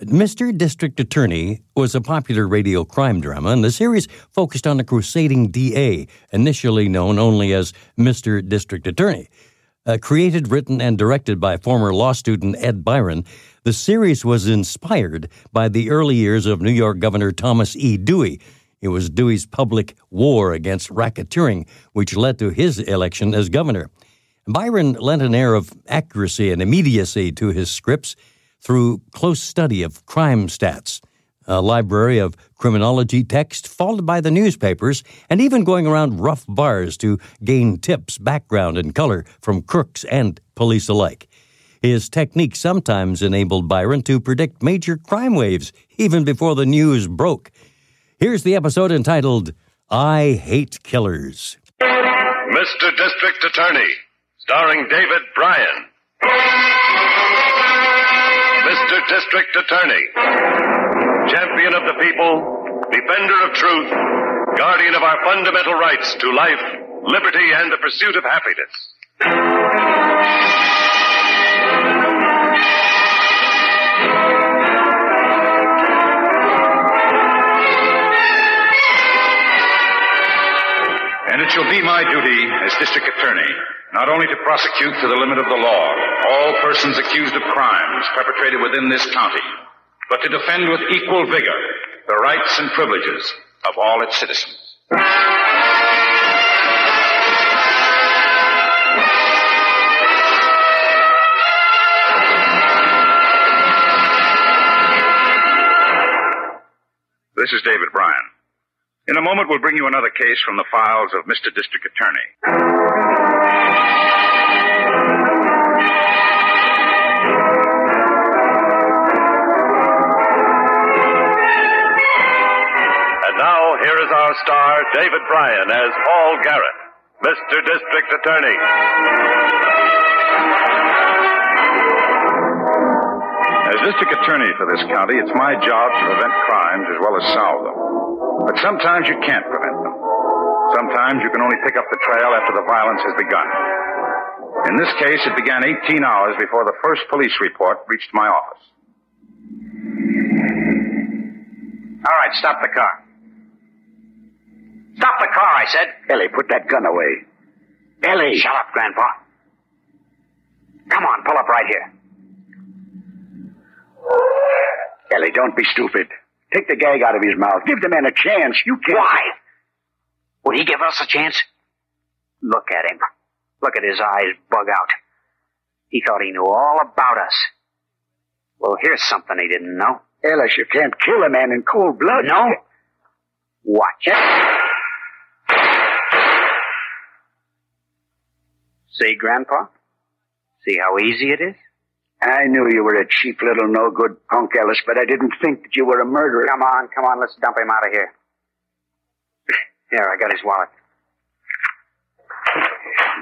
Mr. District Attorney was a popular radio crime drama, and the series focused on a crusading DA, initially known only as Mr. District Attorney. Uh, created, written, and directed by former law student Ed Byron, the series was inspired by the early years of New York Governor Thomas E. Dewey. It was Dewey's public war against racketeering, which led to his election as governor. Byron lent an air of accuracy and immediacy to his scripts through close study of crime stats, a library of criminology text, followed by the newspapers, and even going around rough bars to gain tips, background, and color from crooks and police alike. His technique sometimes enabled Byron to predict major crime waves even before the news broke. Here's the episode entitled I Hate Killers. Mr. District Attorney, starring David Brian. District Attorney, champion of the people, defender of truth, guardian of our fundamental rights to life, liberty, and the pursuit of happiness. And it shall be my duty as district attorney not only to prosecute to the limit of the law all persons accused of crimes perpetrated within this county, but to defend with equal vigor the rights and privileges of all its citizens. This is David Brian. In a moment, we'll bring you another case from the files of Mr. District Attorney. And now, here is our star, David Brian, as Paul Garrett, Mr. District Attorney. As district attorney for this county, it's my job to prevent crimes as well as solve them. But sometimes you can't prevent them. Sometimes you can only pick up the trail after the violence has begun. In this case, it began 18 hours before the first police report reached my office. All right, stop the car. Stop the car, I said. Ellie, put that gun away. Ellie! Shut up, Grandpa. Come on, pull up right here. Ellie, don't be stupid. Take the gag out of his mouth. Give the man a chance. You can't. Why? Would he give us a chance? Look at him. Look at his eyes bug out. He thought he knew all about us. Well, here's something he didn't know. Ellis, you can't kill a man in cold blood. No? Watch it. See, Grandpa? See how easy it is? I knew you were a cheap little no good punk, Ellis, but I didn't think that you were a murderer. Come on, come on, let's dump him out of here. Here, I got his wallet.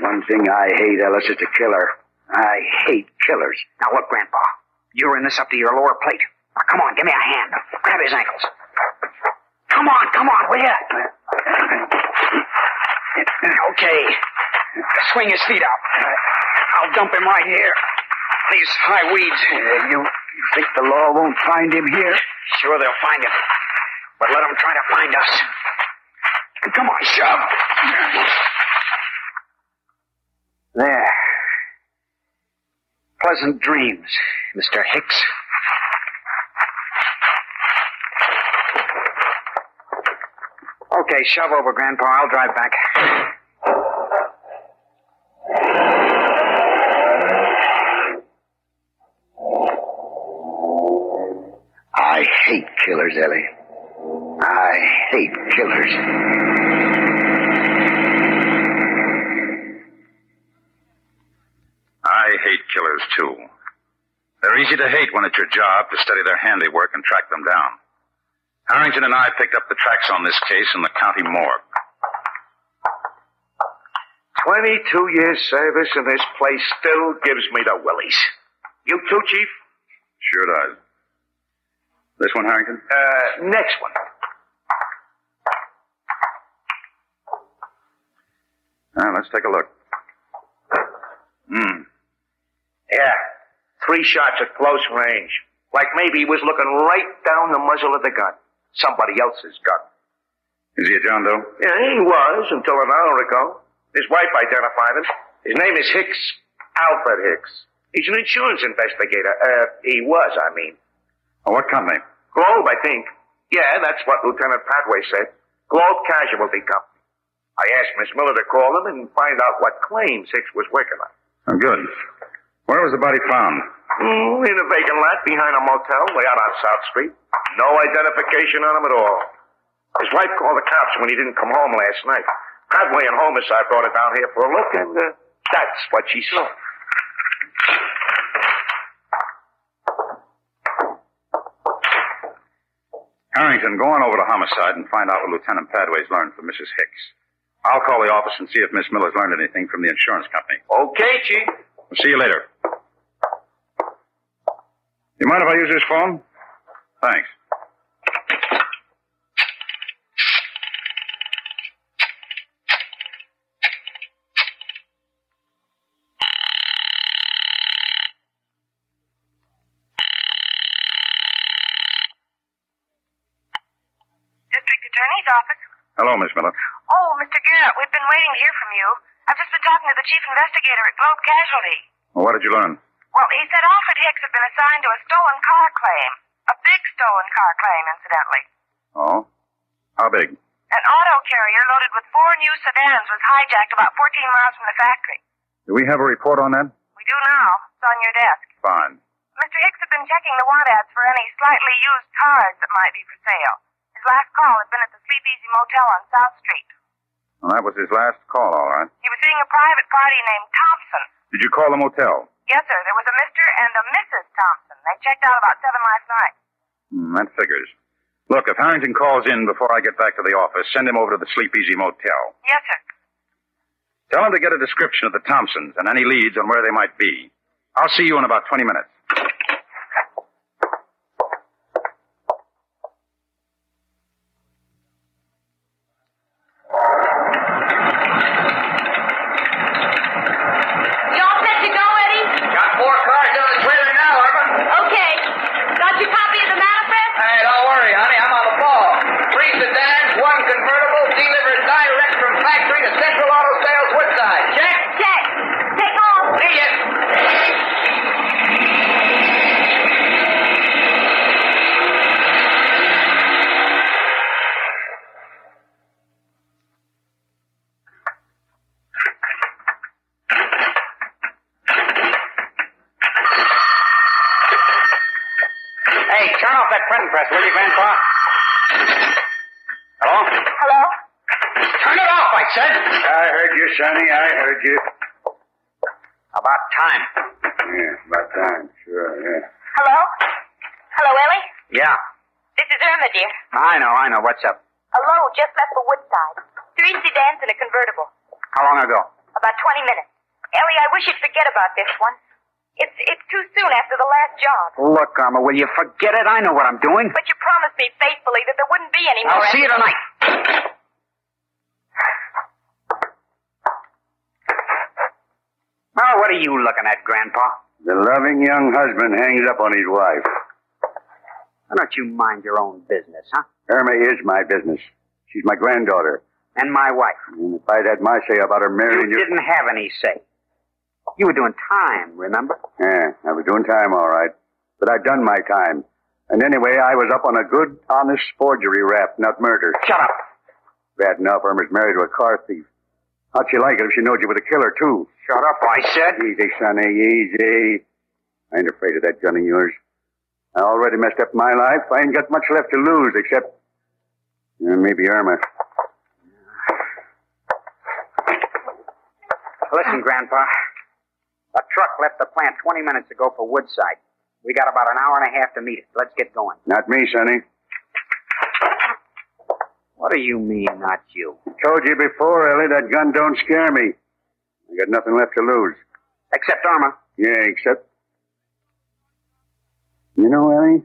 One thing I hate, Ellis, is a killer. I hate killers. Now look, Grandpa. You're in this up to your lower plate. Now come on, give me a hand. Grab his ankles. Come on, come on, will you? Okay. Swing his feet up. I'll dump him right here. These high weeds. Uh, you, you think the law won't find him here? Sure, they'll find him. But let them try to find us. Come on, shove. There. Pleasant dreams, Mr. Hicks. Okay, shove over, Grandpa. I'll drive back. I hate killers, Ellie. I hate killers. They're easy to hate when it's your job to study their handiwork and track them down. Harrington and I picked up the tracks on this case in the county morgue. 22 years service in this place still gives me the willies. You too, Chief? Sure does. This one, Harrington? Uh, next one. Ah, let's take a look. Hmm. Yeah. Three shots at close range. Like maybe he was looking right down the muzzle of the gun. Somebody else's gun. Is he a John Doe? Yeah, he was until an hour ago. His wife identified him. His name is Hicks. Alfred Hicks. He's an insurance investigator. Uh, he was, I mean. Oh, what company? Globe, I think. Yeah, that's what Lieutenant Padway said. Globe Casualty Company. I asked Miss Miller to call him and find out what claims Hicks was working on. Oh, good. Where was the body found? Mm, in a vacant lot behind a motel way out on South Street. No identification on him at all. His wife called the cops when he didn't come home last night. Padway and Homicide brought it down here for a look, and uh, that's what she saw. Harrington, go on over to Homicide and find out what Lieutenant Padway's learned from Mrs. Hicks. I'll call the office and see if Miss Miller's learned anything from the insurance company. Okay, Chief. We'll see you later. You mind if I use this phone? Thanks. District Attorney's office. Hello, Miss Miller. Oh, Mr. Garrett, we've been waiting to hear from you. I've just been talking to the chief investigator at Globe Casualty. Well, what did you learn? Well, he said Alfred Hicks had been assigned to a stolen car claim. A big stolen car claim, incidentally. Oh? How big? An auto carrier loaded with four new sedans was hijacked about 14 miles from the factory. Do we have a report on that? We do now. It's on your desk. Fine. Mr. Hicks had been checking the want ads for any slightly used cars that might be for sale. His last call had been at the Sleep Easy Motel on South Street. Well, that was his last call, all right. He was seeing a private party named Thompson. Did you call the motel? Yes, sir. There was a Mr. and a Mrs. Thompson. They checked out about seven last night. Hmm, that figures. Look, if Harrington calls in before I get back to the office, send him over to the Sleep Easy Motel. Yes, sir. Tell him to get a description of the Thompsons and any leads on where they might be. I'll see you in about 20 minutes. You all set to go, Eddie? Got four cars on the trailer now, Irma. Okay. Got your copy of the manifest? Hey, don't worry, honey. I'm on the ball. Three sedans, one convertible, delivered direct from factory to Central Auto Sales Woodside. Check? Check. Take off. See ya. Hey, turn off that printing press, will you, Grandpa? Hello? Hello? Turn it off, I said. I heard you, Sonny. I heard you. About time. Yeah, about time. Sure, yeah. Hello? Hello, Ellie? Yeah. This dear. I know, I know. What's up? Hello, just left for Woodside. Three sedans and a convertible. How long ago? About 20 minutes. Ellie, I wish you'd forget about this one. It's it's too soon after the last job. Look, Irma, will you forget it? I know what I'm doing. But you promised me faithfully that there wouldn't be any more. I'll see you tonight. Oh, what are you looking at, Grandpa? The loving young husband hangs up on his wife. Why don't you mind your own business, huh? Irma is my business. She's my granddaughter. And my wife. And if I'd had my say about her marrying You You didn't have any say. You were doing time, remember? Yeah, I was doing time all right. But I'd done my time. And anyway, I was up on a good, honest forgery rap, not murder. Shut up. Bad enough, Irma's married to a car thief. How'd she like it if she knowed you were the killer, too? Shut up, I said. Easy, Sonny, easy. I ain't afraid of that gun of yours. I already messed up my life. I ain't got much left to lose except uh, maybe Irma. Listen, Grandpa. A truck left the plant 20 minutes ago for Woodside. We got about an hour and a half to meet it. Let's get going. Not me, Sonny. What do you mean, not you? I Told you before, Ellie, that gun don't scare me. I got nothing left to lose. Except Irma. Yeah, except. You know, Ellie,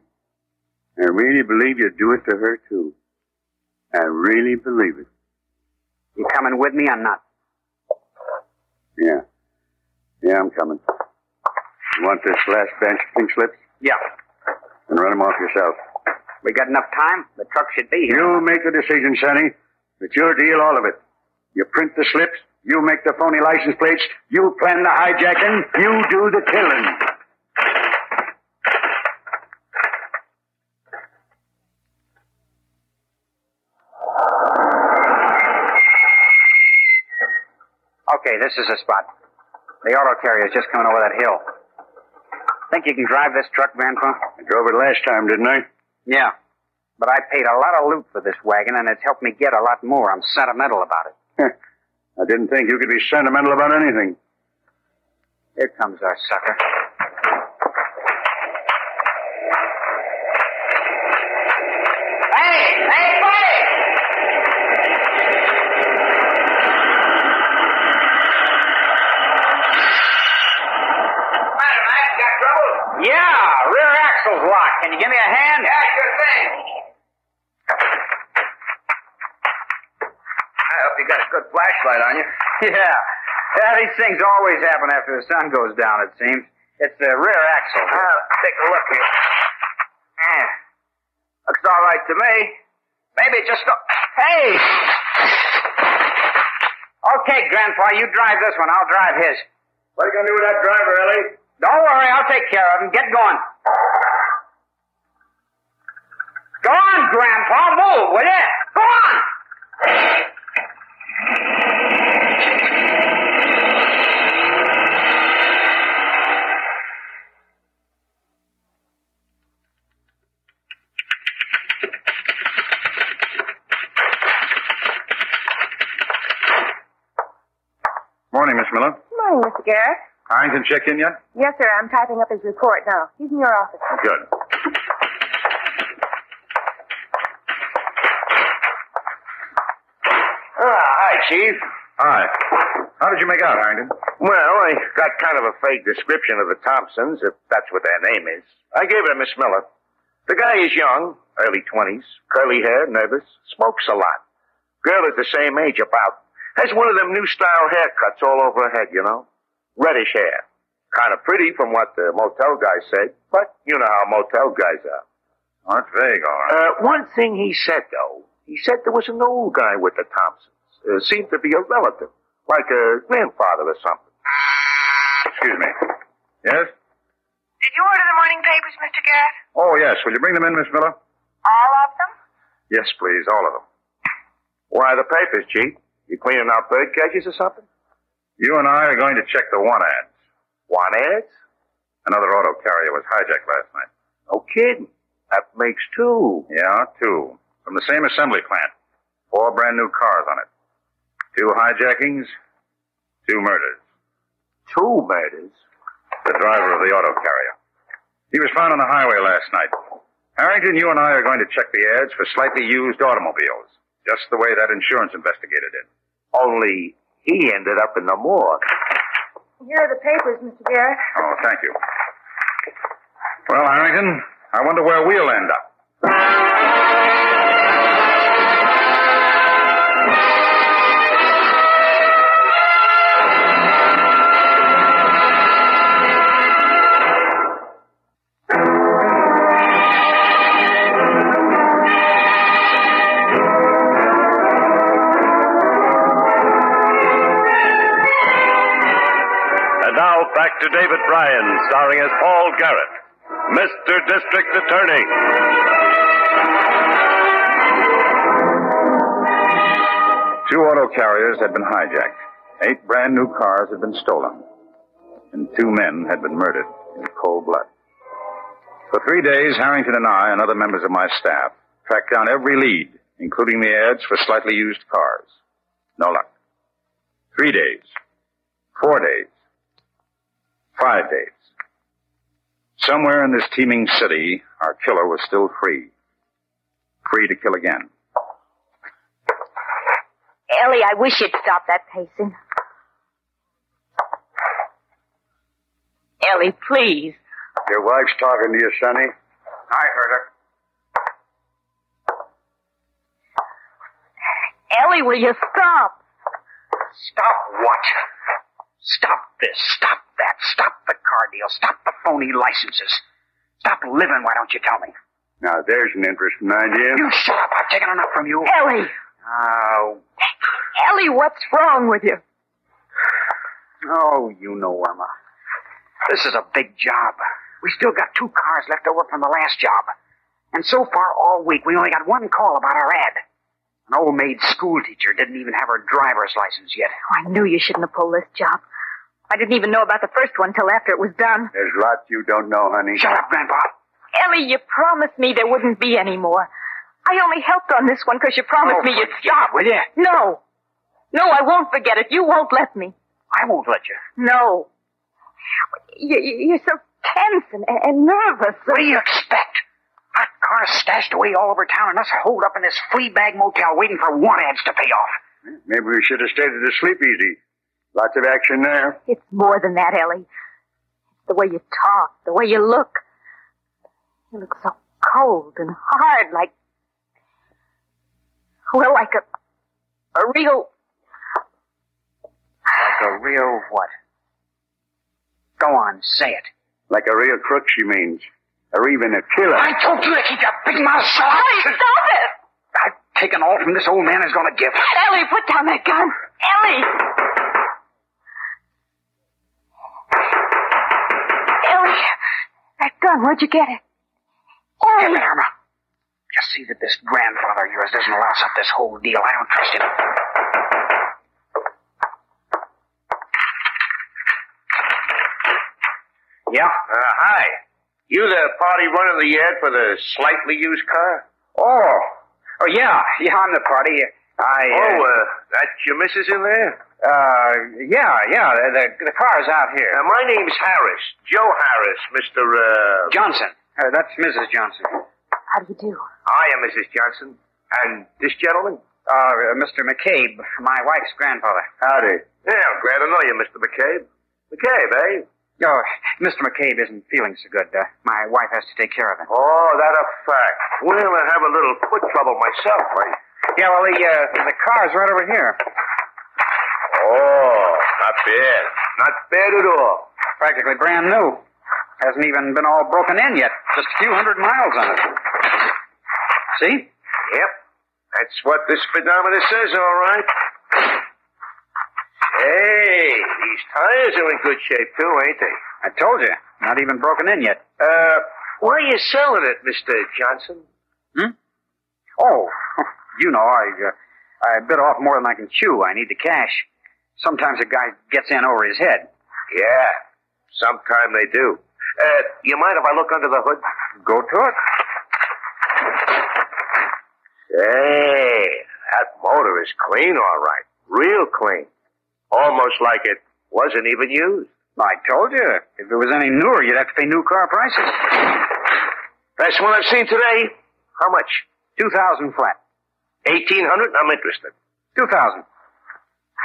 I really believe you'd do it to her, too. I really believe it. You coming with me or not? Yeah. Yeah, I'm coming. You want this last batch of pink slips? Yeah. And run them off yourself. We got enough time? The truck should be here. You make the decision, Sonny. It's your deal, all of it. You print the slips, you make the phony license plates, you plan the hijacking, you do the killing. Okay, this is the spot. The auto carrier's just coming over that hill. Think you can drive this truck, Grandpa? I drove it last time, didn't I? Yeah. But I paid a lot of loot for this wagon, and it's helped me get a lot more. I'm sentimental about it. I didn't think you could be sentimental about anything. Here comes our sucker. Hey! Hey, buddy! Matter, Mac? Got trouble? Yeah, rear axle's locked. Can you give me a hand? Yeah, sure thing. I hope you got a good flashlight on you. Yeah. Yeah, these things always happen after the sun goes down, it seems. It's the rear axle. Uh, take a look here. Yeah. Looks all right to me. Maybe it just... Go- Hey! Okay, Grandpa, you drive this one. I'll drive his. What are you going to do with that driver, Ellie? Don't worry, I'll take care of him. Get going. Go on, Grandpa. Move, will you? Go on. Morning, Miss Miller. Morning, Mr. Garrett. Harrington check in yet? Yes, sir. I'm typing up his report now. He's in your office. Good. Ah, hi, Chief. Hi. How did you make out, Harrington? Well, I got kind of a fake description of the Thompsons, if that's what their name is. I gave it to Miss Miller. The guy is young, early twenties, curly hair, nervous, smokes a lot. Girl is the same age, about. Has one of them new style haircuts all over her head, you know? Reddish hair. Kind of pretty from what the motel guy said, but you know how motel guys are. Oh, that's vague, all right. Uh, one thing he said, though, he said there was an old guy with the Thompsons. Uh, seemed to be a relative, like a grandfather or something. Excuse me. Yes? Did you order the morning papers, Mr. Garrett? Oh, yes. Will you bring them in, Miss Miller? All of them? Yes, please. All of them. Why the papers, Chief? You cleaning out bird cages or something? You and I are going to check the one ads. One ads? Another auto carrier was hijacked last night. No kidding. That makes two. Yeah, two. From the same assembly plant. Four brand new cars on it. Two hijackings, two murders. Two murders? The driver of the auto carrier. He was found on the highway last night. Harrington, you and I are going to check the ads for slightly used automobiles. Just the way that insurance investigator did. Only he ended up in the morgue. Here are the papers, Mr. Garrett. Oh, thank you. Well, Harrington, I wonder where we'll end up. To David Brian, starring as Paul Garrett, Mr. District Attorney. Two auto carriers had been hijacked. Eight brand new cars had been stolen. And two men had been murdered in cold blood. For three days, Harrington and I and other members of my staff tracked down every lead, including the ads for slightly used cars. No luck. Three days. Four days. Five days. Somewhere in this teeming city, our killer was still free. Free to kill again. Ellie, I wish you'd stop that pacing. Ellie, please. Your wife's talking to you, Sonny. I heard her. Ellie, will you stop? Stop what? Stop this. Stop that. Stop the car deal. Stop the phony licenses. Stop living, why don't you tell me? Now, there's an interesting idea. You shut up. I've taken enough from you. Ellie! Oh. Ellie, what's wrong with you? Oh, you know, Irma. This is a big job. We still got two cars left over from the last job. And so far all week, we only got one call about our ad. An old maid school teacher didn't even have her driver's license yet. Oh, I knew you shouldn't have pulled this job. I didn't even know about the first one till after it was done. There's lots you don't know, honey. Shut up, Grandpa. Ellie, you promised me there wouldn't be any more. I only helped on this one because you promised Oh, me you'd forget stop. it, will you? No. No, I won't forget it. You won't let me. I won't let you. No. You, you- you're so tense and, and nervous. What do you expect? Our car's stashed away all over town and us holed up in this flea bag motel waiting for one ads to pay off. Maybe we should have stayed at the Sleep Easy. Lots of action there. It's more than that, Ellie. It's the way you talk, the way you look. You look so cold and hard, like. Well, like a. a real. Like a real what? Go on, say it. Like a real crook, she means. Or even a killer. I told you to keep your big mouth shut. Ellie, stop it! I've taken all from this old man is going to give. Ellie, put down that gun! Ellie! Ellie! That gun, where'd you get it? Give Ellie! it, Irma. Just see that this grandfather of yours doesn't louse up this whole deal. I don't trust him. Yeah? Uh, hi. You the party running the ad for the slightly used car? Oh. Oh, yeah. Yeah, I'm the party. I, Oh, uh, that's your missus in there? uh, yeah, yeah. The, the, the car's out here. Uh, my name's Harris. Joe Harris, Mr. Uh... Johnson. Uh, that's Mrs. Johnson. How do you do? I am Mrs. Johnson. And this gentleman? Uh, Mr. McCabe, my wife's grandfather. Howdy. Yeah, I'm glad to know you, Mr. McCabe. McCabe, eh? Oh, Mr. McCabe isn't feeling so good. Uh, my wife has to take care of him. Oh, that a fact. Well, I have a little foot trouble myself, eh? Yeah, well, the, uh, the car's right over here. Oh, not bad. Not bad at all. Practically brand new. Hasn't even been all broken in yet. Just a few hundred miles on it. See? Yep. That's what this speedometer says, all right. Hey, these tires are in good shape, too, ain't they? I told you. Not even broken in yet. Uh, where are you selling it, Mr. Johnson? Hmm? Oh, you know, I, uh, I bit off more than I can chew. I need the cash. Sometimes a guy gets in over his head. Yeah, sometime they do. Uh, you mind if I look under the hood? Go to it. Hey, that motor is clean, all right. Real clean. Almost like it wasn't even used. I told you. If it was any newer, you'd have to pay new car prices. Best one I've seen today. How much? Two thousand flat. Eighteen hundred? I'm interested. Two thousand.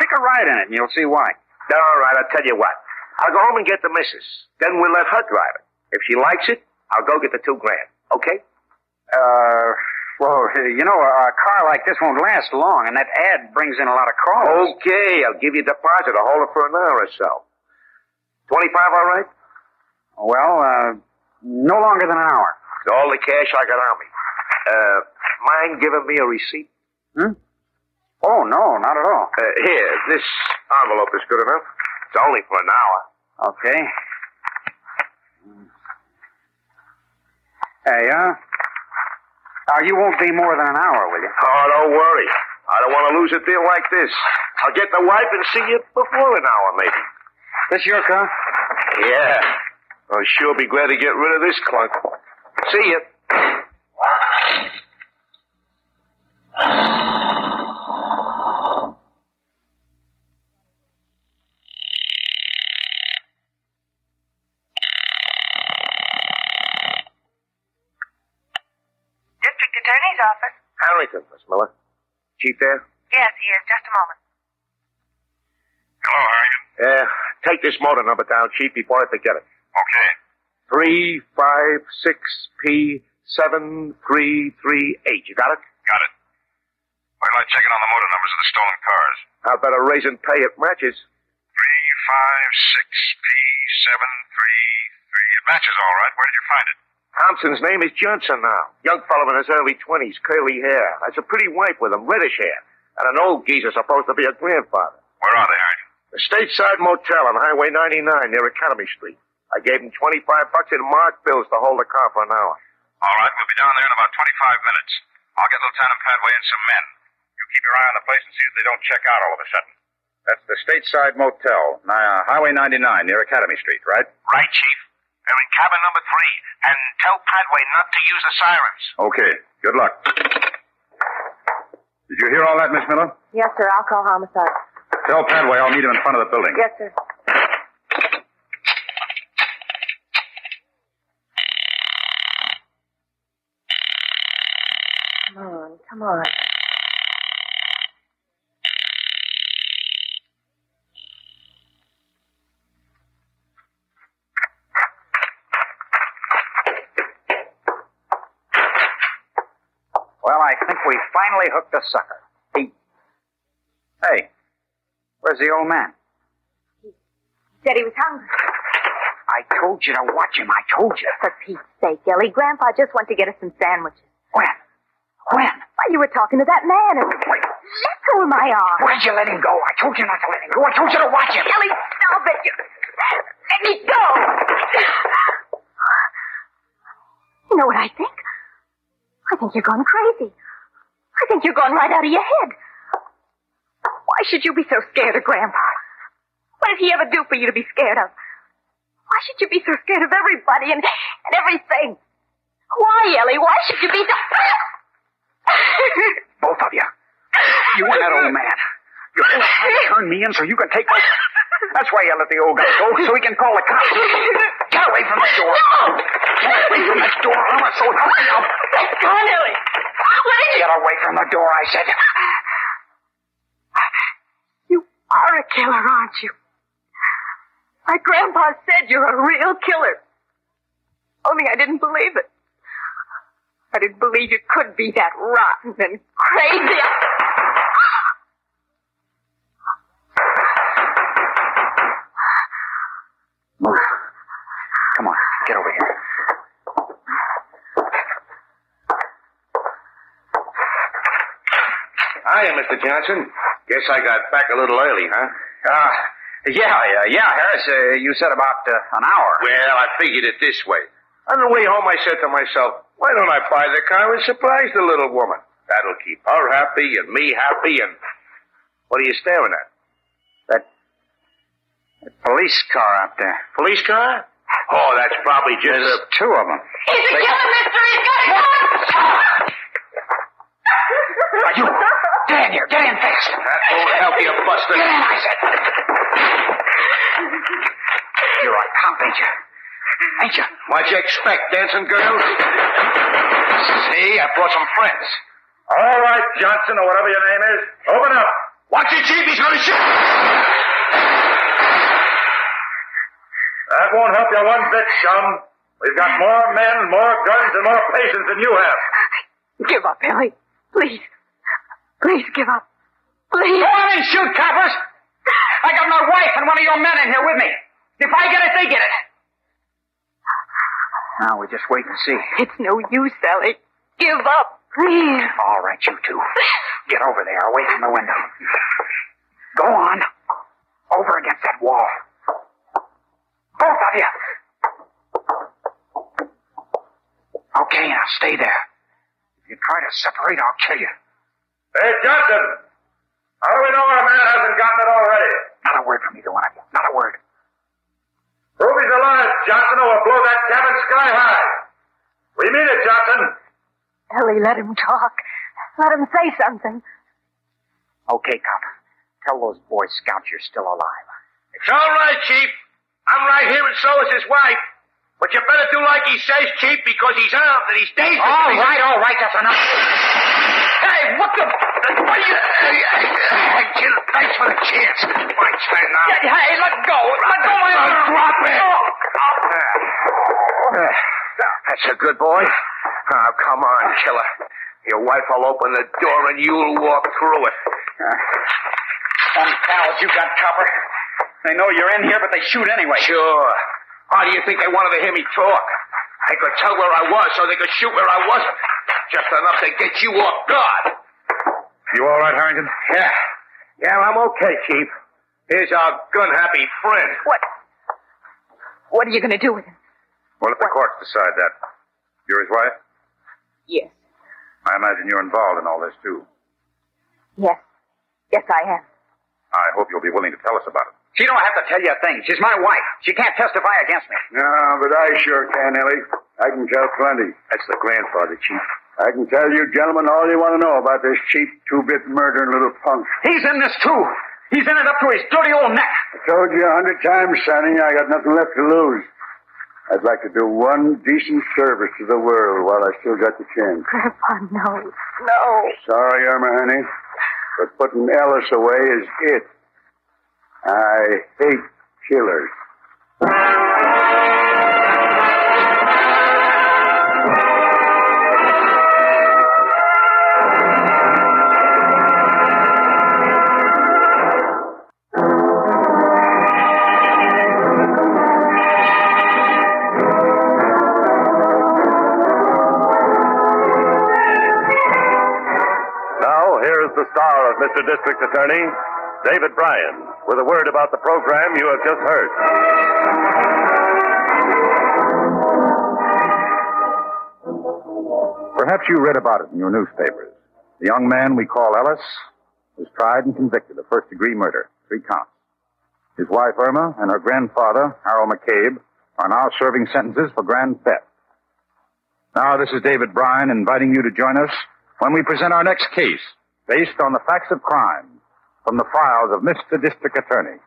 Take a ride in it, and you'll see why. All right, I'll tell you what. I'll go home and get the missus. Then we'll let her drive it. If she likes it, I'll go get the two grand. Okay? Uh, well, you know, a, a car like this won't last long, and that ad brings in a lot of calls. Okay, I'll give you a deposit. I'll hold it for an hour or so. Twenty-five, all right? Well, uh, no longer than an hour. All the cash I got on me. Uh, mind giving me a receipt? Hmm? Oh, no, not at all. Uh, here, this envelope is good enough. It's only for an hour. Okay. There you are. Now, you won't be more than an hour, will you? Oh, don't worry. I don't want to lose a deal like this. I'll get the wife and see you before an hour, maybe. This your car? Yeah. I'll sure be glad to get rid of this clunk. See you. District Attorney's office. Harrington, Miss Miller. Chief there? Yes, he is. Just a moment. Hello, Harrington. Yeah. Take this motor number down, Chief, before I forget it. Okay. Three five six P seven three three eight. You got it? Got it. Wait till I check in on the motor numbers of the stolen cars. How about a raise and pay? It matches. Three five six P seven three three. It matches all right. Where did you find it? Thompson's name is Johnson now. Young fellow in his early twenties, curly hair. That's a pretty wife with him, reddish hair. And an old geezer supposed to be a grandfather. Where are they, Harrington? The Stateside Motel on Highway 99 near Academy Street. I gave him 25 bucks in marked bills to hold the car for an hour. All right, we'll be down there in about 25 minutes. I'll get Lieutenant Padway and some men. You keep your eye on the place and see that they don't check out all of a sudden. That's the Stateside Motel, Highway 99 near Academy Street, right? Right, Chief. They're in cabin number three. And tell Padway not to use the sirens. Okay. Good luck. Did you hear all that, Miss Miller? Yes, sir. I'll call homicide. Tell Padway I'll meet him in front of the building. Yes, sir. Come on, come on. Well, I think we finally hooked a sucker. He... Hey, where's the old man? He said he was hungry. I told you to watch him. I told you. For Pete's sake, Ellie, Grandpa just went to get us some sandwiches. When? When? Why, you were talking to that man and... Wait. Let go of my arm. Why'd you let him go? I told you not to let him go. I told you to watch him. Ellie, stop it. You... Let me go. You know what I think? I think you're going crazy. I think you're going right out of your head. Why should you be so scared of Grandpa? What did he ever do for you to be scared of? Why should you be so scared of everybody and, and everything? Why, Ellie? Why should you be so... Both of you. You and that old man. You both tried to turn me in so you can take over. That's why you let the old guy go, so he can call the cops. Get away from the door. No! Get away from the door. I'm so help me out. Come on, Ellie. What is Get away from the door, I said. You are a killer, aren't you? My grandpa said you're a real killer. Only I didn't believe it. I didn't believe you could be that rotten and crazy. Move. Come on, get over here. Hiya, Mr. Johnson. Guess I got back a little early, huh? Uh, yeah, yeah, yeah, Harris. Uh, you said about uh, an hour. Well, I figured it this way. On the way home, I said to myself, why don't I buy the car and surprise the little woman? That'll keep her happy and me happy and... What are you staring at? That, that police car out there. Police car? Oh, that's probably just There's a... two of them. He's a killer, mister. He's got a gun. Are you? Get in here. Get in fast. That won't help you, Buster. Get in, I said. You're a cop, ain't you? Ain't you? What'd you expect, dancing girls? See, I brought some friends. All right, Johnson, or whatever your name is. Open up. Watch it, Chief. He's gonna shoot. That won't help you one bit, chum. We've got more men, more guns, and more patience than you have. Give up, Ellie. Please. Please give up. Please. Go on and shoot, coppers. I got my wife and one of your men in here with me. If I get it, they get it. Now we just wait and see. It's no use, Ellie. Give up. Please. All right, you two. Get over there, away from the window. Go on. Over against that wall. Both of you. Okay, now stay there. If you try to separate, I'll kill you. Hey, Johnson. How do we know our man hasn't gotten it already? Not a word from either one of you. Not a word. Ruby's alive, Johnson, or we'll blow that cabin sky high. We mean it, Johnson? Ellie, let him talk. Let him say something. Okay, cop. Tell those Boy Scouts you're still alive. It's all right, Chief. I'm right here, and so is his wife. But you better do like he says, Chief, because he's armed and he's dangerous. All and he's- right, all right, that's enough. Hey, what the? What are you? Kid, thanks for the chance. Fine, stand now. Hey, hey, let go. Let go my Uh, arm. drop it. Oh, Uh, That's a good boy. Oh, come on, killer. Your wife will open the door and you'll walk through it. Some pals you got, Copper. They know you're in here, but they shoot anyway. Sure. How do you think they wanted to hear me talk? They could tell where I was so they could shoot where I wasn't. Just enough to get you off guard. You all right, Harrington? Yeah. Yeah, I'm okay, Chief. Here's our gun-happy friend. What? What are you going to do with him? We'll let the courts decide that. You're his wife? Yes. I imagine you're involved in all this, too. Yes. Yes, I am. I hope you'll be willing to tell us about it. She don't have to tell you a thing. She's my wife. She can't testify against me. No, but I sure can, Ellie. I can tell plenty. That's the grandfather, Chief. I can tell you, gentlemen, all you want to know about this cheap, two-bit murdering little punk. He's in this, too. He's in it up to his dirty old neck. I told you a hundred times, Sonny, I got nothing left to lose. I'd like to do one decent service to the world while I still got the chance. Grandpa, no. No. Sorry, Irma, honey, but putting Ellis away is it. I hate killers. Mr. District Attorney, David Brian, with a word about the program you have just heard. Perhaps you read about it in your newspapers. The young man we call Ellis was tried and convicted of first degree murder, three counts. His wife Irma and her grandfather, Harold McCabe, are now serving sentences for grand theft. Now, this is David Brian inviting you to join us when we present our next case based on the facts of crime from the files of Mr. District Attorney.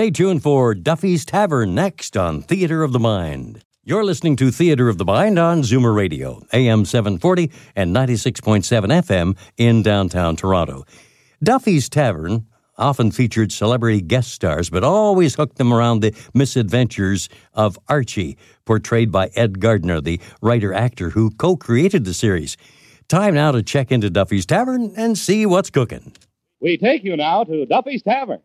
Stay tuned for Duffy's Tavern next on Theater of the Mind. You're listening to Theater of the Mind on Zoomer Radio, AM 740 and 96.7 FM in downtown Toronto. Duffy's Tavern often featured celebrity guest stars, but always hooked them around the misadventures of Archie, portrayed by Ed Gardner, the writer actor who co created the series. Time now to check into Duffy's Tavern and see what's cooking. We take you now to Duffy's Tavern.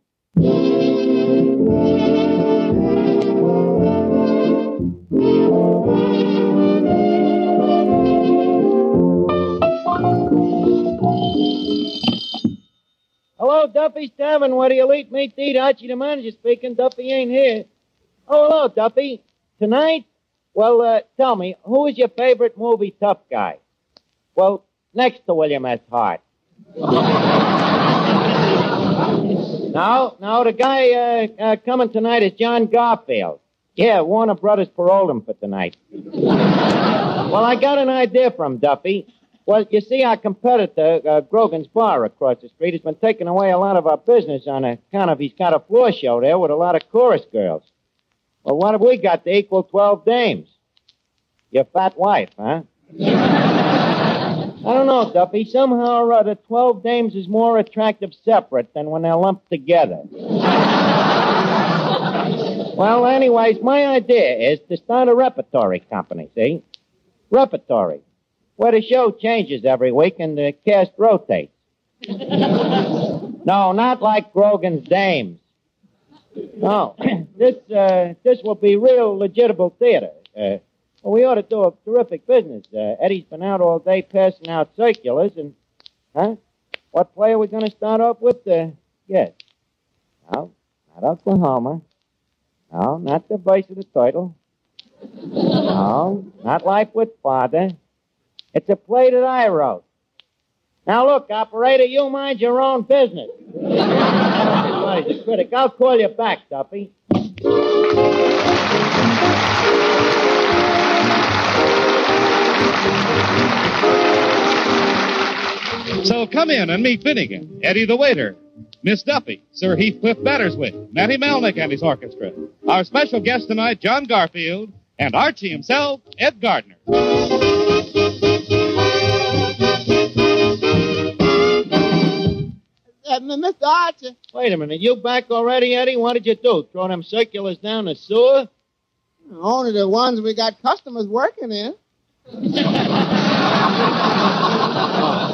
Hello, Duffy's Tavern. where do you eat? Meat eat. Archie the manager speaking. Duffy ain't here. Oh, hello, Duffy. Tonight? Well, uh, tell me, who is your favorite movie tough guy? Well, next to William S. Hart. now, now, the guy uh, uh, coming tonight is John Garfield. Yeah, Warner Brothers paroled him for tonight. well, I got an idea from Duffy. Well, you see, our competitor, uh, Grogan's Bar across the street, has been taking away a lot of our business on account of he's got a floor show there with a lot of chorus girls. Well, what have we got to equal 12 dames? Your fat wife, huh? I don't know, Duffy. Somehow or other, 12 dames is more attractive separate than when they're lumped together. well, anyways, my idea is to start a repertory company, see? Repertory, where the show changes every week and the cast rotates. no, not like Grogan's Dames. No, this uh, this will be real legitimate theater. Uh, well, we ought to do a terrific business. Uh, Eddie's been out all day passing out circulars, and huh? What play are we going to start off with? Uh, yes. No, not Oklahoma. No, not the voice of the turtle. No, not Life with Father. It's a play that I wrote. Now look, operator, you mind your own business. Critic. I'll call you back, Duffy. So come in and meet Finnegan, Eddie the waiter, Miss Duffy, Sir Heathcliff Batterswick, Matty Malneck and his orchestra. Our special guest tonight, John Garfield, and Archie himself, Ed Gardner. Uh, Mr. Archer. Wait a minute. You back already, Eddie? What did you do? Throw them circulars down the sewer? Only the ones we got customers working in.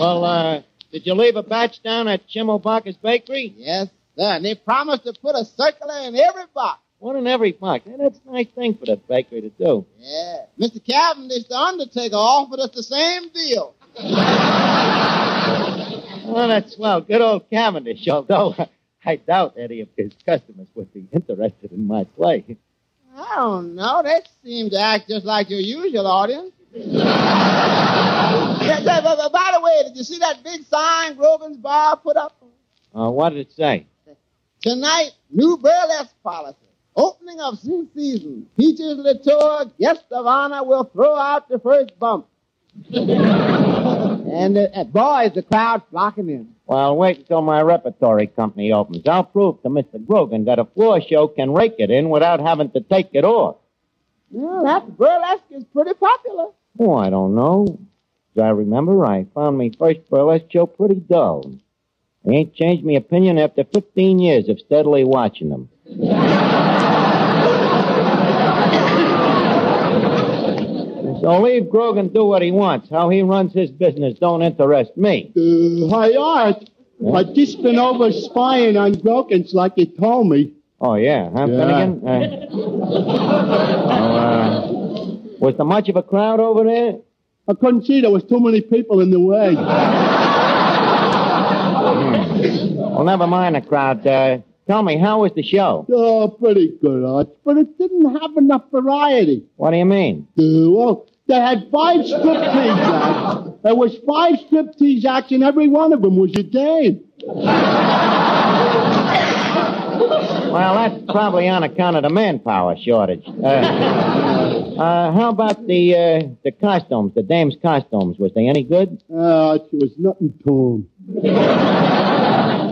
Well, uh, did you leave a batch down at Chimmelbacher's Bakery? Yes, sir. And they promised to put a circular in every box. One in every box. That's a nice thing for the bakery to do. Yeah. Mr. Cavendish, the undertaker, offered us the same deal. well, that's well. Good old Cavendish, although I doubt any of his customers would be interested in my play. I don't know. They seem to act just like your usual audience. Yeah, yeah, but- but by the way, did you see that big sign Grogan's Bar put up? Uh, what did it say? Tonight, new burlesque policy. Opening of new season. Peaches Latour, guest of honor, will throw out the first bump. and uh, uh, boys, the crowd flocking in. Well, wait until my repertory company opens. I'll prove to Mr. Grogan that a floor show can rake it in without having to take it off. Well, that burlesque is pretty popular. Oh, I don't know. As I remember, I found my first burlesque show pretty dull. I ain't changed my opinion after 15 years of steadily watching them. so leave Grogan do what he wants. How he runs his business don't interest me. Uh, hi, Art. I just been over spying on Grogan's like you told me. Oh, yeah, huh, Yeah. Finnegan? Uh, well, uh, was there much of a crowd over there? I couldn't see there was too many people in the way. Well, never mind the crowd. Uh, tell me, how was the show? Oh, pretty good, Art. But it didn't have enough variety. What do you mean? Uh, well, they had five striptease acts. There was five striptease acts, and every one of them was a dame. Well, that's probably on account of the manpower shortage. Uh, uh, how about the uh, the costumes, the dames' costumes? Was they any good? Uh, there was nothing to them.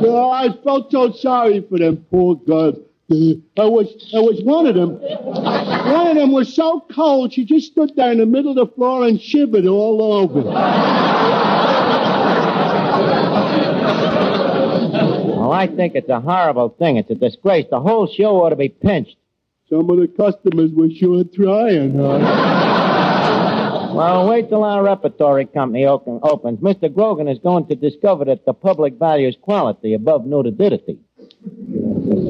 oh, I felt so sorry for them poor girls. I was, I was one of them. One of them was so cold, she just stood there in the middle of the floor and shivered all over. Well, I think it's a horrible thing. It's a disgrace. The whole show ought to be pinched. Some of the customers wish you were sure trying, huh? Well, wait till our repertory company open, opens. Mr. Grogan is going to discover that the public values quality above nudity.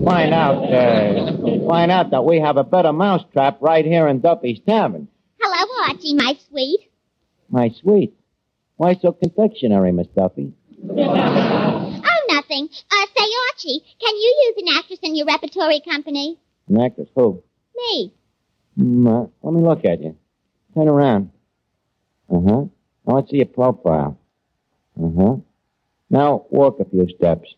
Find out, uh, find out that we have a better mousetrap right here in Duffy's Tavern. Hello, Archie, my sweet. My sweet. Why so confectionary, Miss Duffy? Oh, nothing. Uh, say, Archie, can you use an actress in your repertory company? An actress, who? Me. Mm, uh, let me look at you. Turn around. Uh huh. Now let's see your profile. Uh huh. Now walk a few steps.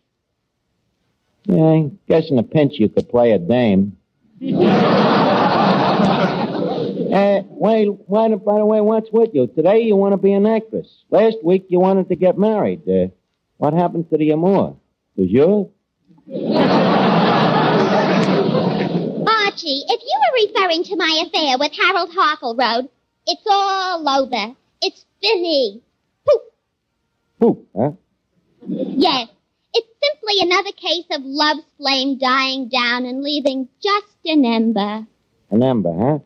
Yeah, I guess in a pinch you could play a dame. Uh, wait, why, by the way, what's with you? Today you want to be an actress. Last week you wanted to get married. Uh, what happened to the amour? Was yours? If you were referring to my affair with Harold Harkleroad, it's all over. It's finished. Who? Huh? Yes, it's simply another case of love's flame dying down and leaving just an ember. An ember, huh?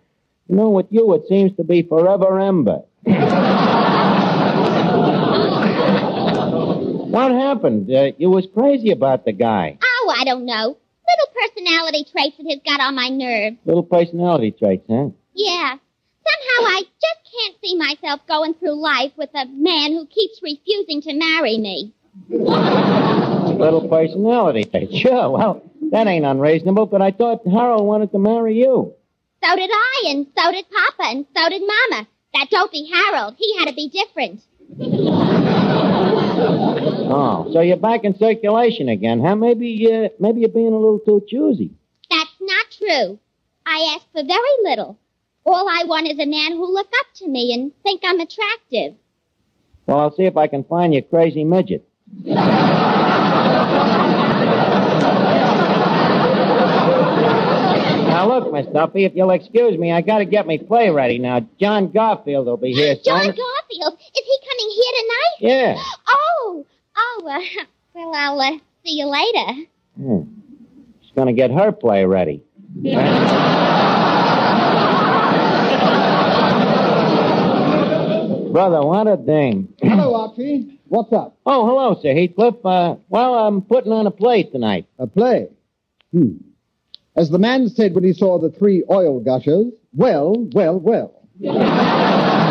You know, with you, it seems to be forever ember. what happened? Uh, you was crazy about the guy. Oh, I don't know. Little personality traits that has got on my nerves. Little personality traits, huh? Yeah. Somehow I just can't see myself going through life with a man who keeps refusing to marry me. Little personality traits. Sure, well, that ain't unreasonable, but I thought Harold wanted to marry you. So did I, and so did Papa, and so did Mama. That dopey Harold, he had to be different. Oh, so you're back in circulation again, huh? Maybe, uh, maybe you're being a little too choosy. That's not true. I ask for very little. All I want is a man who'll look up to me and think I'm attractive. Well, I'll see if I can find you crazy midget. now look, Miss Duffy, if you'll excuse me, I gotta get me play ready now. John Garfield will be here soon. John. Garfield, is he coming here tonight? Yeah. Oh, oh, uh, well, I'll uh, see you later. Hmm. She's gonna get her play ready. Brother, what a dame. Hello, Archie. What's up? Oh, hello, Sir Heathcliff. Uh, well, I'm putting on a play tonight. A play? Hmm. As the man said when he saw the three oil gushers, well, well, well.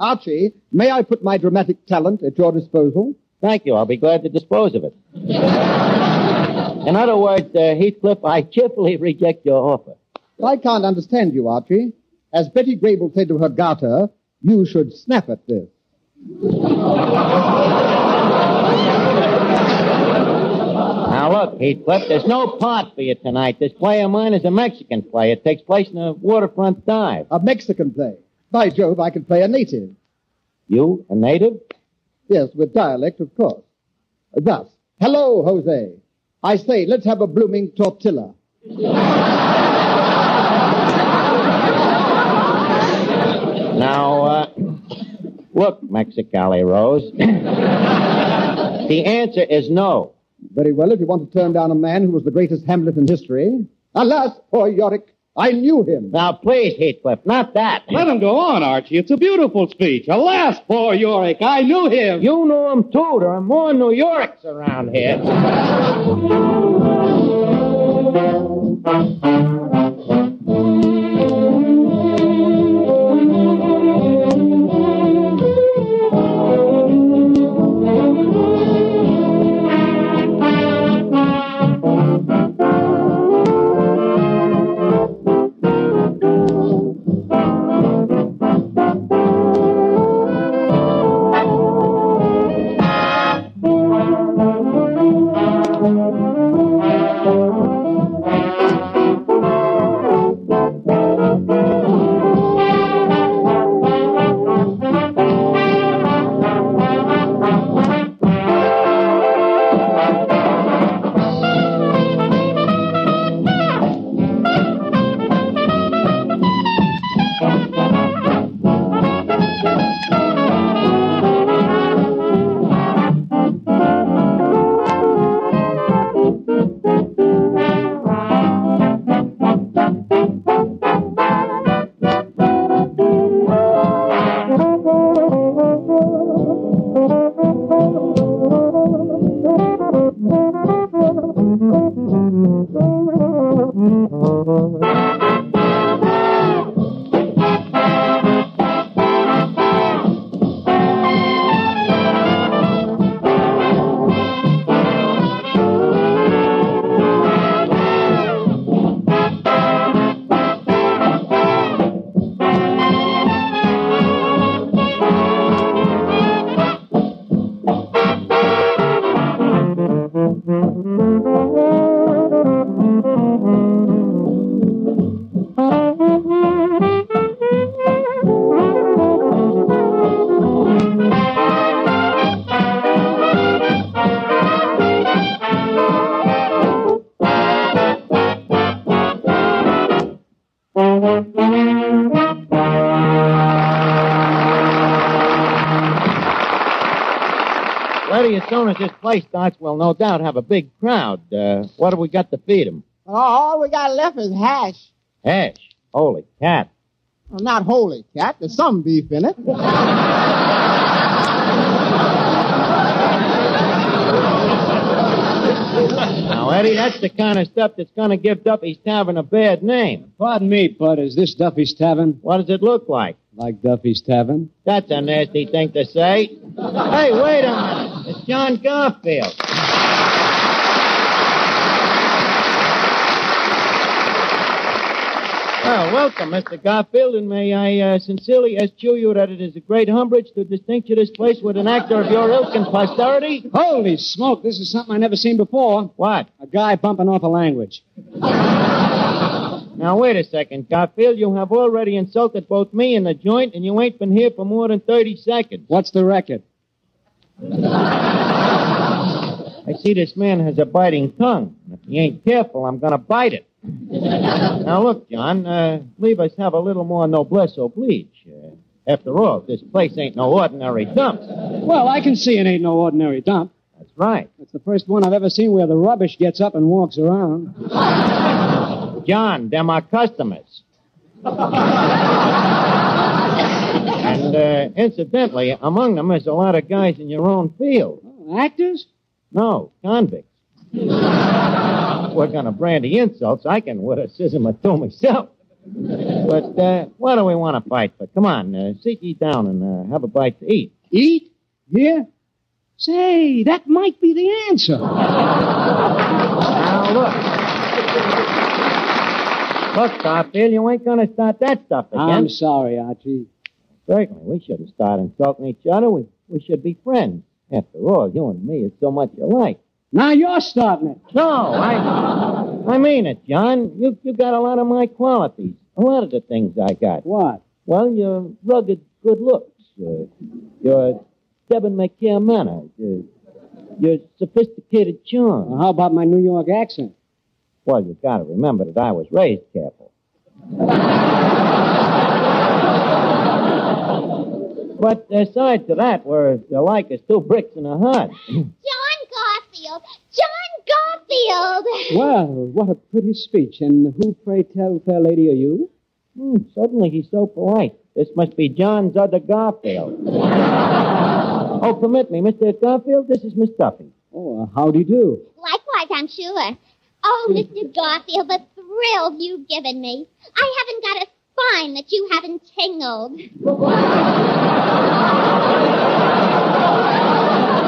Archie, may I put my dramatic talent at your disposal? Thank you. I'll be glad to dispose of it. In other words, uh, Heathcliff, I cheerfully reject your offer. I can't understand you, Archie. As Betty Grable said to her garter, you should snap at this. Now look, Heathcliff, there's no part for you tonight. This play of mine is a Mexican play. It takes place in a waterfront dive. A Mexican play. By Jove, I can play a native. You, a native? Yes, with dialect, of course. Thus, hello, Jose. I say, let's have a blooming tortilla. Now, uh, look, Mexicali Rose. the answer is no. Very well, if you want to turn down a man who was the greatest Hamlet in history. Alas, poor Yorick. I knew him. Now, please, Heathcliff, not that. Let him go on, Archie. It's a beautiful speech. Alas, poor Yorick. I knew him. You knew him, too. There are more New Yorks around here. play starts, we'll no doubt have a big crowd. Uh, what have we got to feed 'em? Oh, all we got left is hash. Hash. Holy cat. Well, not holy cat. There's some beef in it. Now, Eddie, that's the kind of stuff that's going to give Duffy's Tavern a bad name. Pardon me, Bud. Is this Duffy's Tavern? What does it look like? Like Duffy's Tavern? That's a nasty thing to say. hey, wait a minute. It's John Garfield. Well, welcome, Mr. Garfield, and may I uh, sincerely assure you that it is a great umbrage to distinct you this place with an actor of your ilk and posterity. Holy smoke, this is something I never seen before. What? A guy bumping off a language. Now, wait a second, Garfield. You have already insulted both me and the joint, and you ain't been here for more than 30 seconds. What's the record? I see this man has a biting tongue. If he ain't careful, I'm going to bite it. now, look, John, uh, leave us have a little more noblesse oblige. Uh, after all, this place ain't no ordinary dump. Well, I can see it ain't no ordinary dump. That's right. It's the first one I've ever seen where the rubbish gets up and walks around. John, they're my customers. and uh, incidentally, among them is a lot of guys in your own field. Oh, actors? No, convicts. We're going to brandy insults. I can with a scissor or two myself. But uh, what do we want to fight for? Come on, uh, sit ye down and uh, have a bite to eat. Eat? Here? Say, that might be the answer. Now, look. Look, Garfield, you ain't going to start that stuff again. I'm sorry, Archie. Certainly, we shouldn't start insulting each other. We, we should be friends. After all, you and me is so much alike. Now you're starting it. No, I, I mean it, John. You, you got a lot of my qualities. A lot of the things I got. What? Well, your rugged good looks, uh, your debonair manner, uh, your sophisticated charm. Well, how about my New York accent? Well, you've got to remember that I was raised careful. but aside to that, we're alike as two bricks in a hut. John Garfield! John Garfield! Well, what a pretty speech. And who, pray tell, fair lady, are you? Hmm, suddenly he's so polite. This must be John's other Garfield. oh, permit me, Mr. Garfield, this is Miss Duffy. Oh, uh, how do you do? Likewise, I'm sure. Oh, Mr. Garfield, the thrill you've given me. I haven't got a spine that you haven't tingled.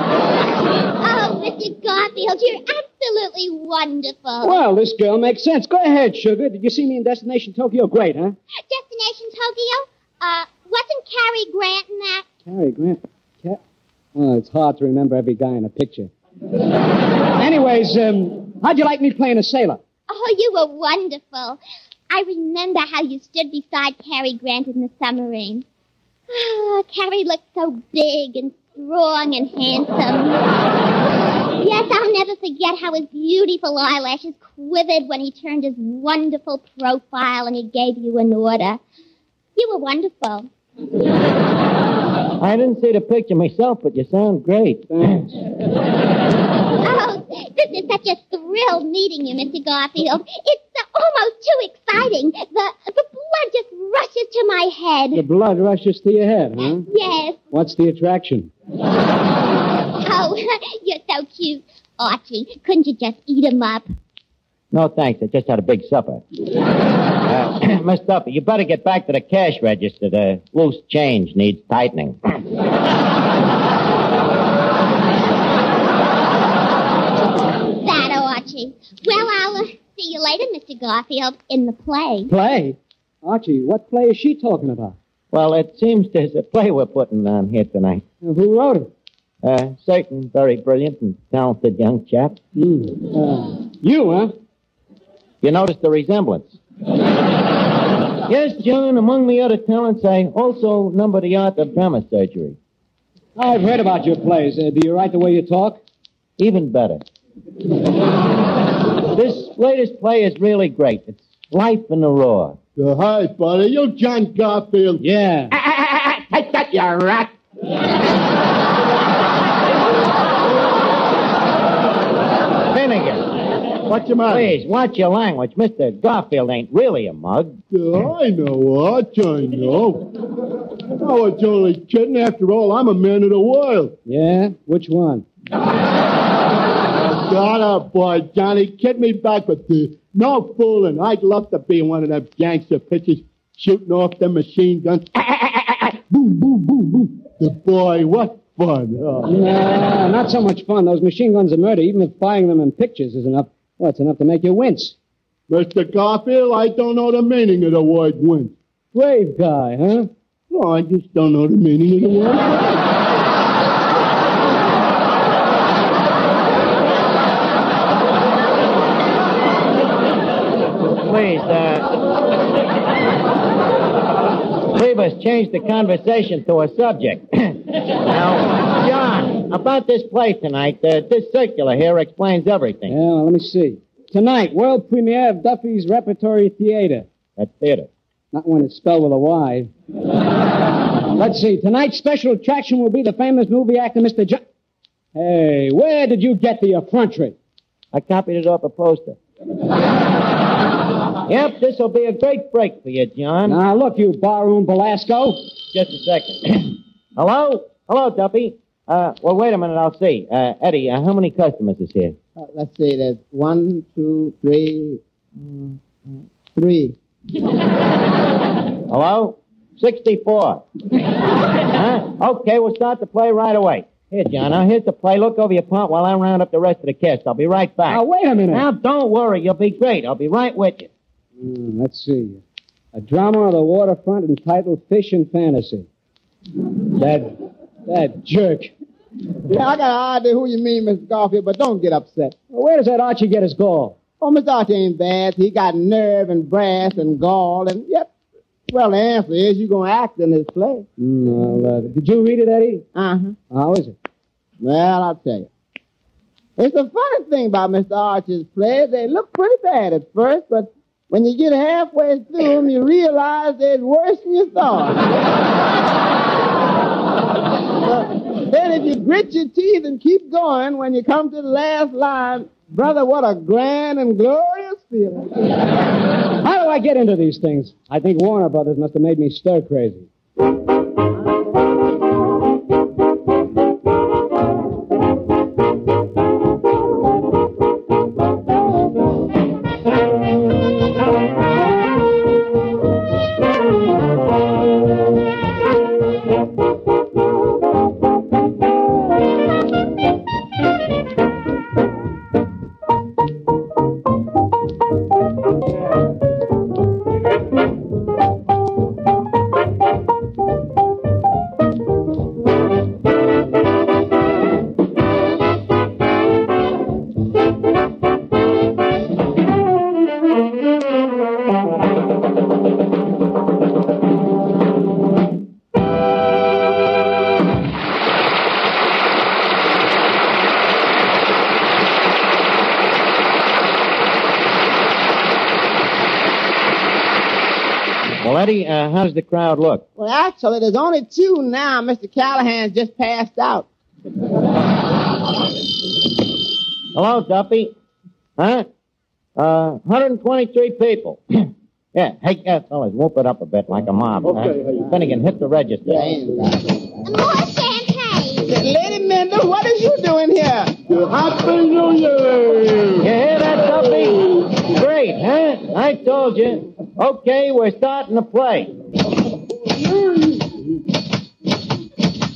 Oh, Mr. Garfield, you're absolutely wonderful. Well, this girl makes sense. Go ahead, sugar. Did you see me in Destination Tokyo? Great, huh? Destination Tokyo? Uh, wasn't Cary Grant in that? Cary Grant. Ca- Oh, it's hard to remember every guy in a picture. Anyways, um, how'd you like me playing a sailor? Oh, you were wonderful. I remember how you stood beside Cary Grant in the submarine. Oh, Cary looked so big and strong and handsome. Yes, I'll never forget how his beautiful eyelashes quivered when he turned his wonderful profile and he gave you an order. You were wonderful. I didn't see the picture myself, but you sound great. Thanks. Oh, this is such a thrill meeting you, Mr. Garfield. It's uh, almost too exciting. The, the blood just rushes to my head. The blood rushes to your head, huh? Yes. What's the attraction? Oh, you're so cute. Archie, couldn't you just eat him up? No, thanks. I just had a big supper. Uh, Miss Duffy, you better get back to the cash register. The loose change needs tightening. That, Archie. Well, I'll uh, see you later, Mr. Garfield, in the play. Play? Archie, what play is she talking about? well, it seems there's a play we're putting on here tonight. Uh, who wrote it? A certain very brilliant and talented young chap. Uh, you, huh? You notice the resemblance? yes, John, among the other talents, I also number the art of drama surgery. I've heard about your plays. Uh, do you write the way you talk? Even better. this latest play is really great. It's Life in the Raw. Uh, hi, buddy. You're John Garfield. Yeah. Take that, you rat! Finnegan. What's your matter? Please, watch your language. Mr. Garfield ain't really a mug. Oh, I know what, I know. I it's only kidding. After all, I'm a man of the world. Yeah? Which one? Got up, boy, Johnny. Kid me back with the no fooling. I'd love to be one of them gangster pitchers shooting off them machine guns. Ah, ah, ah, boom, boom, boom, boom. The boy, what fun. Oh. No, not so much fun. Those machine guns are murder. Even if buying them in pictures is enough, well, it's enough to make you wince. Mr. Garfield, I don't know the meaning of the word wince. Brave guy, huh? No, I just don't know the meaning of the word. Please, uh, Phoebus, change the conversation to a subject. now, about this play tonight, uh, this circular here explains everything. Yeah, well, let me see. Tonight, world premiere of Duffy's Repertory Theater. At theater. Not when it's spelled with a Y. Let's see. Tonight's special attraction will be the famous movie actor, Mr. John. Hey, where did you get the effrontery? I copied it off a poster. Yep, this will be a great break for you, John. Now, look, you barroom Belasco. Just a second. Hello? Hello, Duffy. Uh, well, wait a minute, I'll see. Uh, Eddie, uh, how many customers is here? Uh, let's see, there's one, two, three, mm, three. Hello? 64. huh? Okay, we'll start the play right away. Here, John, now here's the play. Look over your part while I round up the rest of the cast. I'll be right back. Now, wait a minute. Now, don't worry. You'll be great. I'll be right with you. Mm, let's see. A drama on the waterfront entitled Fish and Fantasy. That, that jerk. Yeah, I got an idea who you mean, Mr. Garfield, but don't get upset. Well, where does that Archie get his gall? Oh, Mr. Archie ain't bad. He got nerve and brass and gall, and yep. Well, the answer is you're going to act in this play. Mm, well, uh, did you read it, Eddie? Uh-huh. How is it? Well, I'll tell you. It's the funny thing about Mr. Archie's plays. They look pretty bad at first, but when you get halfway through them, you realize they're worse than you thought. then if you grit your teeth and keep going, when you come to the last line, brother, what a grand and glorious feeling. How do I get into these things? I think Warner Brothers must have made me stir crazy. How does look? Well, actually, there's only two now. Mr. Callahan's just passed out. Hello, Duffy. Huh? Uh, 123 people. yeah. Hey, uh, fellas, whoop it up a bit like a mob. Okay, huh? hey. Finnegan, hit the register. More champagne. Lady Mendel, what are you doing here? Happy New Year! You hear that, Duffy? Great, huh? I told you. Okay, we're starting to play.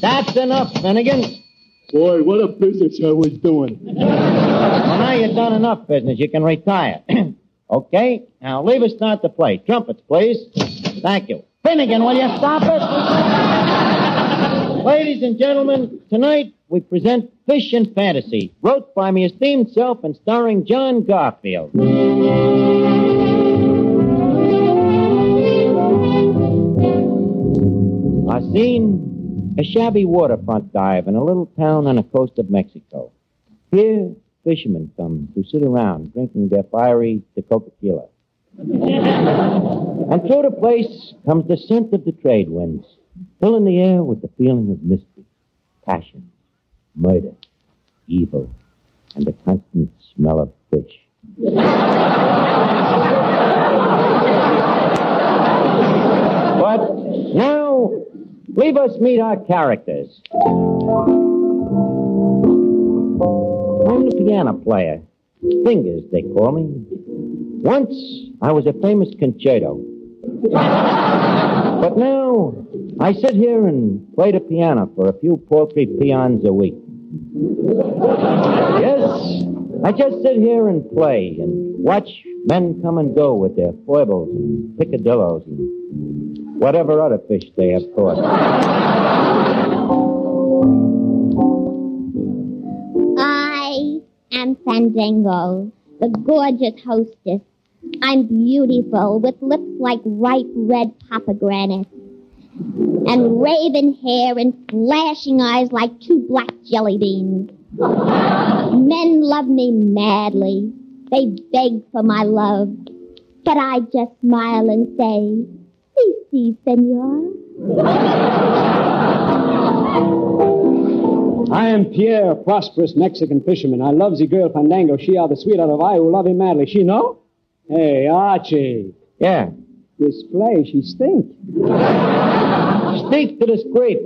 That's enough, Finnegan. Boy, what a business I was doing. Well, now you've done enough business. You can retire. okay? Now leave us start the play. Trumpets, please. Thank you. Finnegan, will you stop it? Ladies and gentlemen, tonight we present Fish and Fantasy, wrote by me esteemed self and starring John Garfield. Scene, a shabby waterfront dive in a little town on the coast of Mexico. Here, fishermen come to sit around drinking their fiery tequila. and through the place comes the scent of the trade winds, filling the air with the feeling of mystery, passion, murder, evil, and the constant smell of fish. But now, leave us meet our characters. I'm the piano player. Fingers, they call me. Once, I was a famous concerto. but now, I sit here and play the piano for a few paltry peons a week. Yes, I just sit here and play and watch men come and go with their foibles and picadillos and whatever other fish they have caught. I am Fandango, the gorgeous hostess. I'm beautiful with lips like ripe red pomegranate and raven hair and flashing eyes like two black jelly beans. Men love me madly. They beg for my love. But I just smile and say, Si, si, senor. I am Pierre, a prosperous Mexican fisherman. I love the girl Fandango. She are the sweetheart of I who love him madly. She know? Hey, Archie. Yeah. This play, she stink. Stink to the scrape.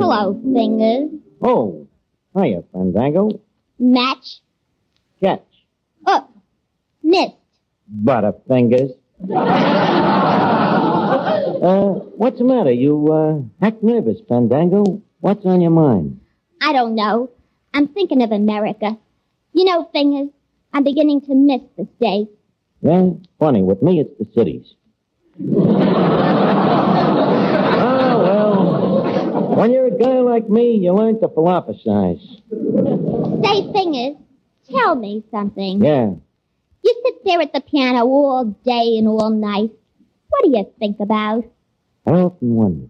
Hello, fingers. Oh, hiya, Fandango. Match. Catch. Oh, missed. Butterfingers. uh, what's the matter? You, uh, act nervous, Fandango. What's on your mind? I don't know. I'm thinking of America. You know, fingers, I'm beginning to miss the States. Yeah, funny. With me, it's the cities. Ah, well, when you're a guy like me, you learn to philosophize. Say, fingers, tell me something. Yeah. You sit there at the piano all day and all night. What do you think about? I often wonder.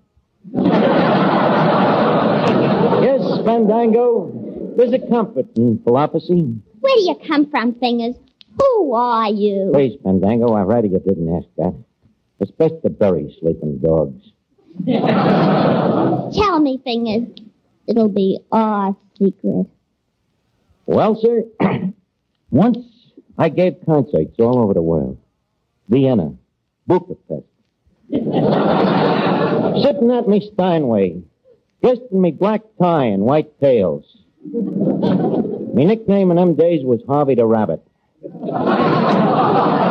yes, Fandango, there's a comfort in philosophy. Where do you come from, fingers? Who are you? Please, Fandango, I'd rather you didn't ask that. It's best to bury sleeping dogs. Tell me, fingers. It'll be our secret. Well, sir, once I gave concerts all over the world. Vienna, Budapest. Sitting at me Steinway, dressed in me black tie and white tails. Me nickname in them days was Harvey the Rabbit. I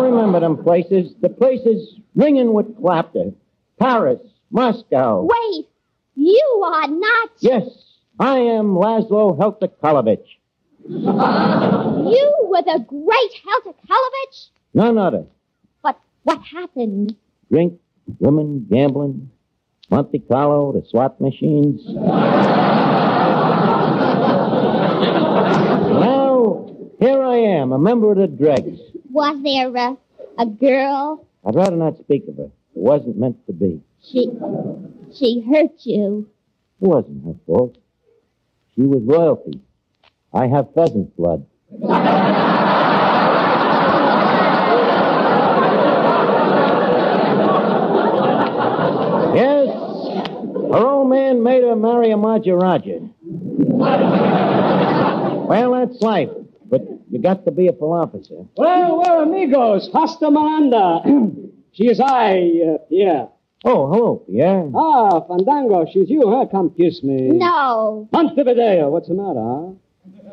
remember them places, the places ringing with clapter. Paris, Moscow. Wait, you are not. Yes, I am Laszlo Heltakalovich. You were the great Helter Kalovich? None other. But what happened? Drink, women, gambling, Monte Carlo, the SWAT machines. now, here I am, a member of the dregs. Was there a, a girl? I'd rather not speak of her. It wasn't meant to be. She she hurt you. It wasn't her fault. She was royalty. I have pheasant blood. yes, her old man made her marry a Maharaja. well, that's life, but you got to be a philosopher. Well, we're amigos. Hasta Miranda. she is I, uh, Pierre. Oh, hello, Pierre. Ah, Fandango, she's you, huh? Come kiss me. No. Montevideo, what's the matter, huh?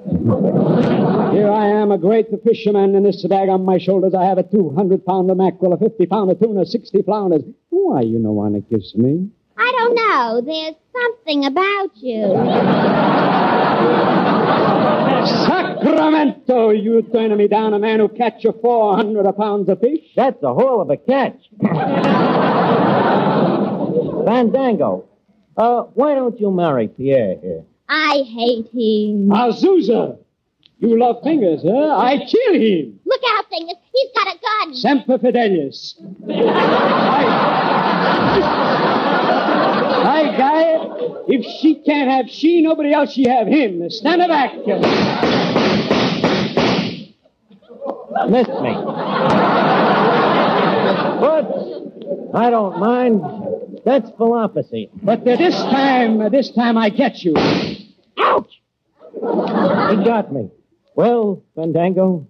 Here I am, a great fisherman, in this bag on my shoulders I have a 200 pounder mackerel, a 50 pounder tuna, 60 flounders. Why you no want to kiss me? I don't know. There's something about you. Sacramento, you turning me down a man who catch you 400 pounds of fish? That's a whole of a catch. Fandango, uh, why don't you marry Pierre here? I hate him. Azusa! You love fingers, huh? I kill him. Look out, fingers. He's got a gun. Semper Fidelis. Hi, guy. If she can't have she, nobody else she have him. Stand back. Missed me. But I don't mind. That's philosophy. But this time, this time I get you. Ouch! He got me. Well, Fandango,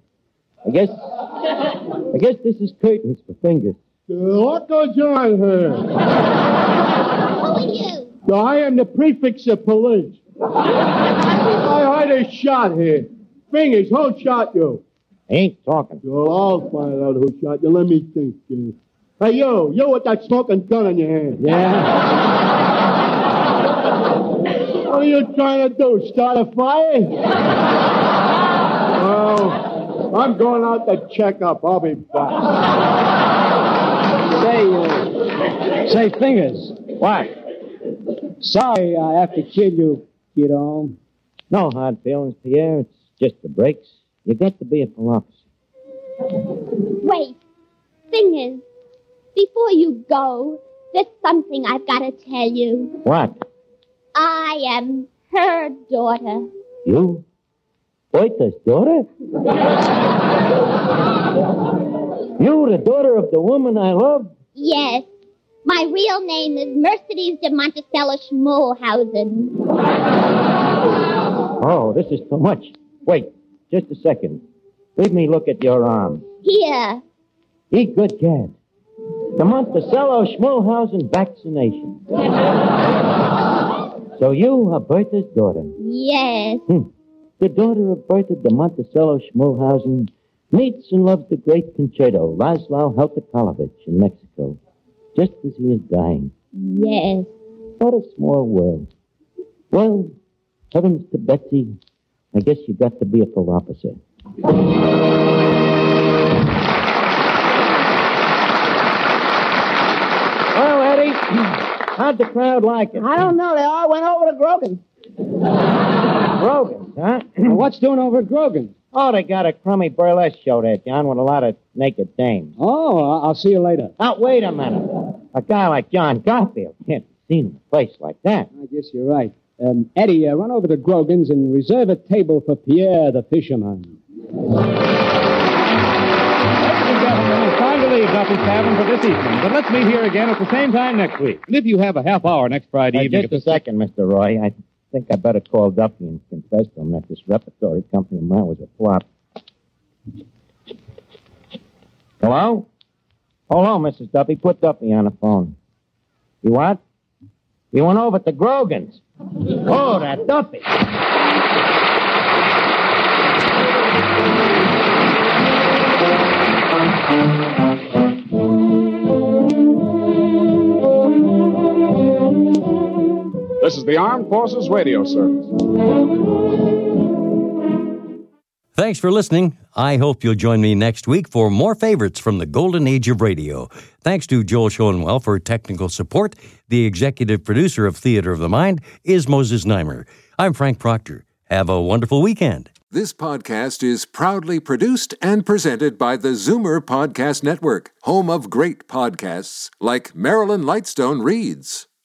I guess, I guess this is curtains for fingers. What goes on here? Who are you? I am the prefix of police. I heard a shot here. Fingers, who shot you? I ain't talking. Well, I'll find out who shot you. Let me think. uh. Hey, you, you with that smoking gun in your hand. What are you trying to do? Start a fire? well, I'm going out to check up. I'll be back. Say, uh, say, Fingers. What? Sorry I have to kill you, kiddo. No hard feelings, Pierre. It's just the breaks. You got to be a philosopher. Wait. Fingers, before you go, there's something I've got to tell you. What? I am her daughter. You? Boita's daughter? you, the daughter of the woman I love? Yes. My real name is Mercedes de Monticello Schmollhausen. Oh, this is too much. Wait, just a second. Let me look at your arm. Here. Eat good cat. The Monticello Schmollhausen vaccination. So you are Bertha's daughter. Yes. Hmm. The daughter of Bertha de Monticello Schmollhausen meets and loves the great concerto, Laszlo Heltakalovich in Mexico, just as he is dying. Yes. What a small world. Well, heavens to Betsy, I guess you've got to be a full officer. Well, Eddie, how'd the crowd like it? I don't know. They all went over to Grogan. Grogan's, huh? What's doing over at Grogan's? Oh, they got a crummy burlesque show there, John, with a lot of naked dames. Oh, I- I'll see you later. Now, wait a minute. A guy like John Garfield can't be seen in a place like that. I guess you're right. Um, Eddie, uh, run over to Grogan's and reserve a table for Pierre the fisherman. Time to leave Duffy's Tavern for this evening, but let's meet here again at the same time next week. And if you have a half hour next Friday Uh, evening... just a second, Mr. Roy. I think I better call Duffy and confess to him that this repertory company of mine was a flop. Hello? Hello, Mrs. Duffy. Put Duffy on the phone. You what? You went over to Grogan's. Oh, that Duffy. This is the Armed Forces Radio Service. Thanks for listening. I hope you'll join me next week for more favorites from the golden age of radio. Thanks to Joel Schoenwell for technical support. The executive producer of Theater of the Mind is Moses Znaimer. I'm Frank Proctor. Have a wonderful weekend. This podcast is proudly produced and presented by the Zoomer Podcast Network, home of great podcasts like Marilyn Lightstone Reads,